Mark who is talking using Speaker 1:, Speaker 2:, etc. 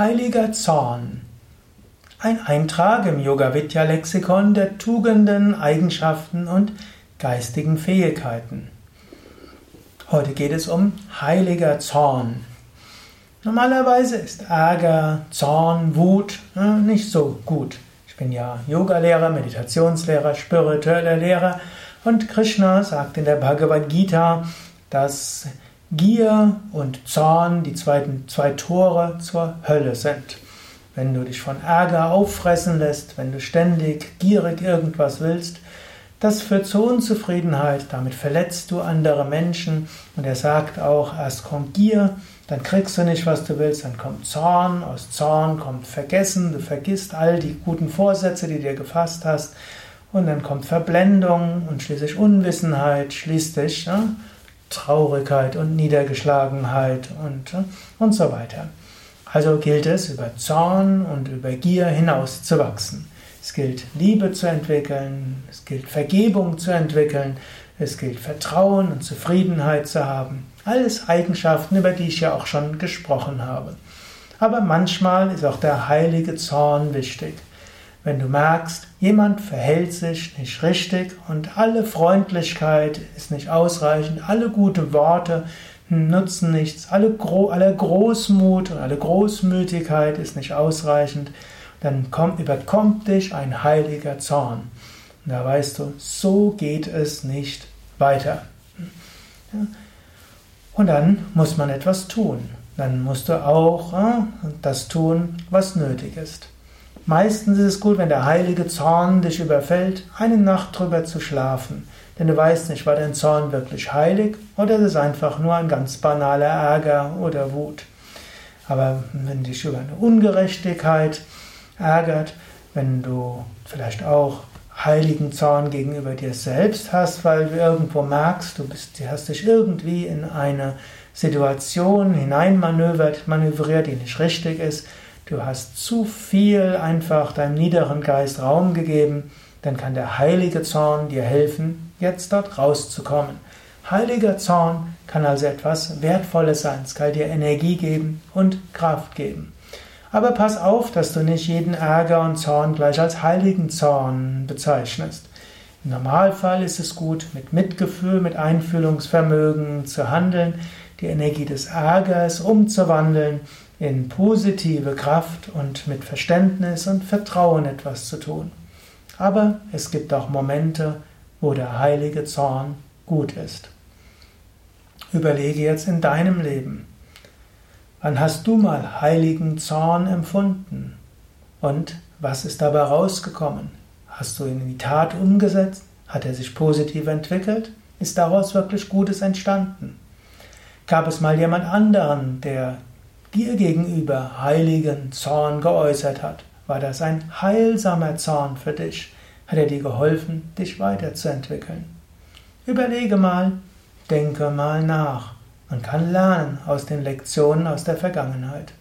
Speaker 1: Heiliger Zorn. Ein Eintrag im Yoga Vidya Lexikon der Tugenden, Eigenschaften und geistigen Fähigkeiten. Heute geht es um heiliger Zorn. Normalerweise ist Ärger, Zorn, Wut nicht so gut. Ich bin ja Yogalehrer, Meditationslehrer, spiritueller Lehrer und Krishna sagt in der Bhagavad Gita, dass Gier und Zorn die zweiten, zwei Tore zur Hölle sind. Wenn du dich von Ärger auffressen lässt, wenn du ständig gierig irgendwas willst, das führt zu Unzufriedenheit, damit verletzt du andere Menschen und er sagt auch, erst kommt Gier, dann kriegst du nicht, was du willst, dann kommt Zorn, aus Zorn kommt Vergessen, du vergisst all die guten Vorsätze, die du dir gefasst hast und dann kommt Verblendung und schließlich Unwissenheit, schließlich ja, Traurigkeit und Niedergeschlagenheit und, und so weiter. Also gilt es, über Zorn und über Gier hinaus zu wachsen. Es gilt, Liebe zu entwickeln, es gilt, Vergebung zu entwickeln, es gilt, Vertrauen und Zufriedenheit zu haben. Alles Eigenschaften, über die ich ja auch schon gesprochen habe. Aber manchmal ist auch der heilige Zorn wichtig. Wenn du merkst, jemand verhält sich nicht richtig und alle Freundlichkeit ist nicht ausreichend, alle gute Worte nutzen nichts, alle, Gro alle Großmut und alle Großmütigkeit ist nicht ausreichend, dann kommt, überkommt dich ein heiliger Zorn. Und da weißt du, so geht es nicht weiter. Und dann muss man etwas tun. Dann musst du auch äh, das tun, was nötig ist. Meistens ist es gut, wenn der heilige Zorn dich überfällt, eine Nacht drüber zu schlafen. Denn du weißt nicht, war dein Zorn wirklich heilig oder ist es einfach nur ein ganz banaler Ärger oder Wut. Aber wenn dich über eine Ungerechtigkeit ärgert, wenn du vielleicht auch heiligen Zorn gegenüber dir selbst hast, weil du irgendwo merkst, du bist, hast dich irgendwie in eine Situation hineinmanövriert, manövriert, die nicht richtig ist, du hast zu viel einfach deinem niederen Geist Raum gegeben, dann kann der heilige Zorn dir helfen, jetzt dort rauszukommen. Heiliger Zorn kann also etwas Wertvolles sein, es kann dir Energie geben und Kraft geben. Aber pass auf, dass du nicht jeden Ärger und Zorn gleich als heiligen Zorn bezeichnest. Im Normalfall ist es gut, mit Mitgefühl, mit Einfühlungsvermögen zu handeln, die Energie des Ärgers umzuwandeln in positive Kraft und mit Verständnis und Vertrauen etwas zu tun. Aber es gibt auch Momente, wo der heilige Zorn gut ist. Überlege jetzt in deinem Leben, wann hast du mal heiligen Zorn empfunden? Und was ist dabei rausgekommen? Hast du ihn in die Tat umgesetzt? Hat er sich positiv entwickelt? Ist daraus wirklich Gutes entstanden? Gab es mal jemand anderen, der dir gegenüber heiligen Zorn geäußert hat? War das ein heilsamer Zorn für dich? Hat er dir geholfen, dich weiterzuentwickeln? Überlege mal, denke mal nach. Man kann lernen aus den Lektionen aus der Vergangenheit.